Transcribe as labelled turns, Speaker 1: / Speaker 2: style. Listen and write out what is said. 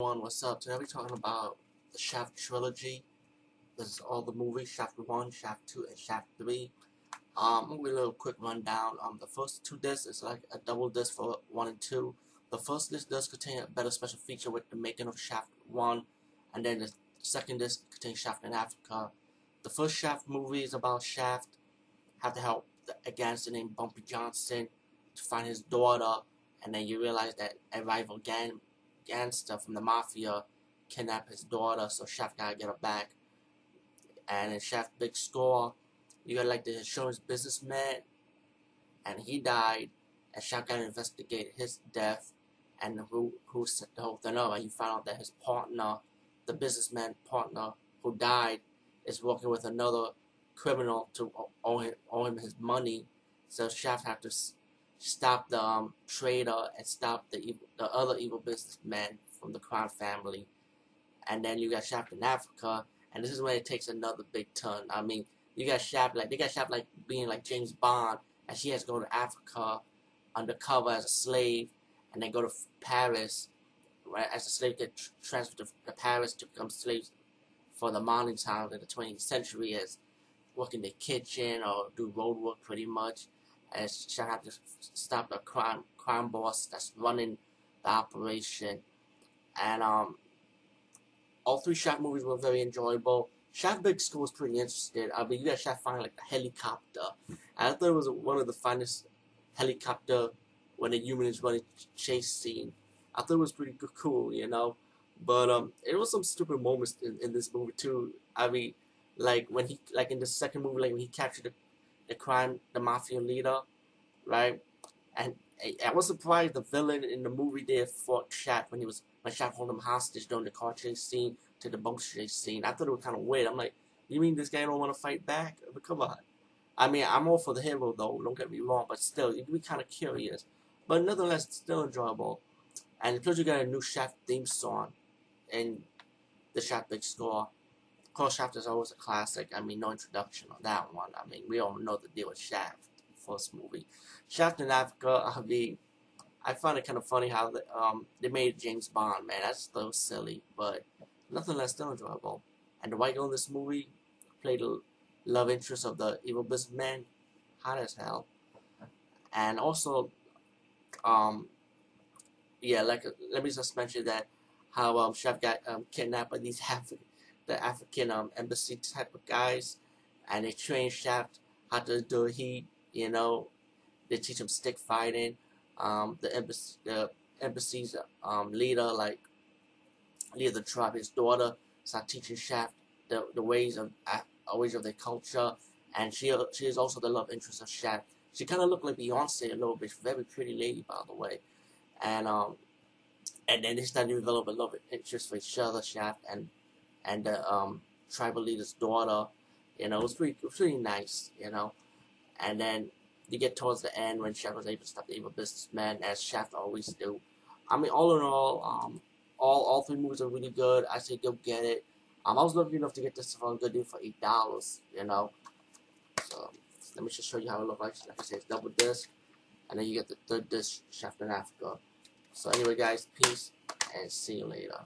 Speaker 1: One, what's up? Today we're talking about the Shaft trilogy. This is all the movies: Shaft One, Shaft Two, and Shaft Three. Um, I'm gonna give a little quick rundown. Um, the first two discs is like a double disc for one and two. The first disc does contain a better special feature with the making of Shaft One, and then the second disc contains Shaft in Africa. The first Shaft movie is about Shaft have to help a gangster named Bumpy Johnson to find his daughter, and then you realize that a rival gang gangster from the mafia kidnapped his daughter, so Shaft gotta get her back. And in Shaft Big Score, you got like the insurance businessman, and he died, and Shaft gotta investigate his death, and who who set the whole thing up, and you find out that his partner, the businessman partner who died, is working with another criminal to owe him, owe him his money, so Shaft have to stop the um, trader and stop the evil, the other evil businessman from the Crown family. And then you got Shaft in Africa, and this is when it takes another big turn. I mean, you got Shaft like they got Shaft like being like James Bond, and she has to go to Africa undercover as a slave, and then go to Paris, right? As a slave get transferred to, Paris to become slaves for the modern time in the 20th century as work in the kitchen or do road work pretty much as she have to stop the crime crime boss that's running the operation. And um, all three Shaft movies were very enjoyable. Shaft Big Score was pretty interesting. I mean, you got Shaft finding like a helicopter. And I thought it was one of the finest helicopter when a human is running chase scene. I thought it was pretty cool, you know. But um, it was some stupid moments in, in this movie too. I mean, like when he like in the second movie, like when he captured the the crime, the mafia leader, right? And I was surprised the villain in the movie there fought Shaft when he was when Shaft held him hostage during the car chase scene to the boat chase scene. I thought it was kind of weird. I'm like, you mean this guy don't want to fight back? But come on. I mean, I'm all for the hero though. Don't get me wrong, but still, you'd be kind of curious. But nonetheless, still enjoyable. And plus, you got a new Shaft theme song, and the Shaft Big Score. Close Shaft is always a classic. I mean, no introduction on that one. I mean, we all know the deal with Shaft, first movie. Shaft in Africa, I mean, I find it kind of funny how um, they made James Bond, man. That's so silly, but nonetheless still enjoyable. And the white girl in this movie played the love interest of the evil businessman, hot as hell. And also, um, yeah, like let me just mention that how um Shaft got um, kidnapped by these African the African um, embassy type of guys, and they train Shaft how to do heat. You know, they teach him stick fighting. Um, the embassy, the embassy's um, leader, like leader of the tribe, his daughter, start teaching Shaft the, the ways of uh, ways of their culture, and she she is also the love interest of Shaft. She kind of looked like Beyonce a little bit, very pretty lady by the way, and um, and then they started to develop a love interest for each other, Shaft and and the um, tribal leader's daughter. You know, it was pretty, it was pretty nice, you know. And then you get towards the end when Shaft was able to stop the evil businessman, as Shaft always do. I mean, all in all, um, all all three movies are really good. I say go get it. Um, I was lucky enough to get this for a good deal for eight dollars. You know, so let me just show you how it looks like. Like I say, it's double disc, and then you get the third disc, Shaft in Africa. So anyway, guys, peace and see you later.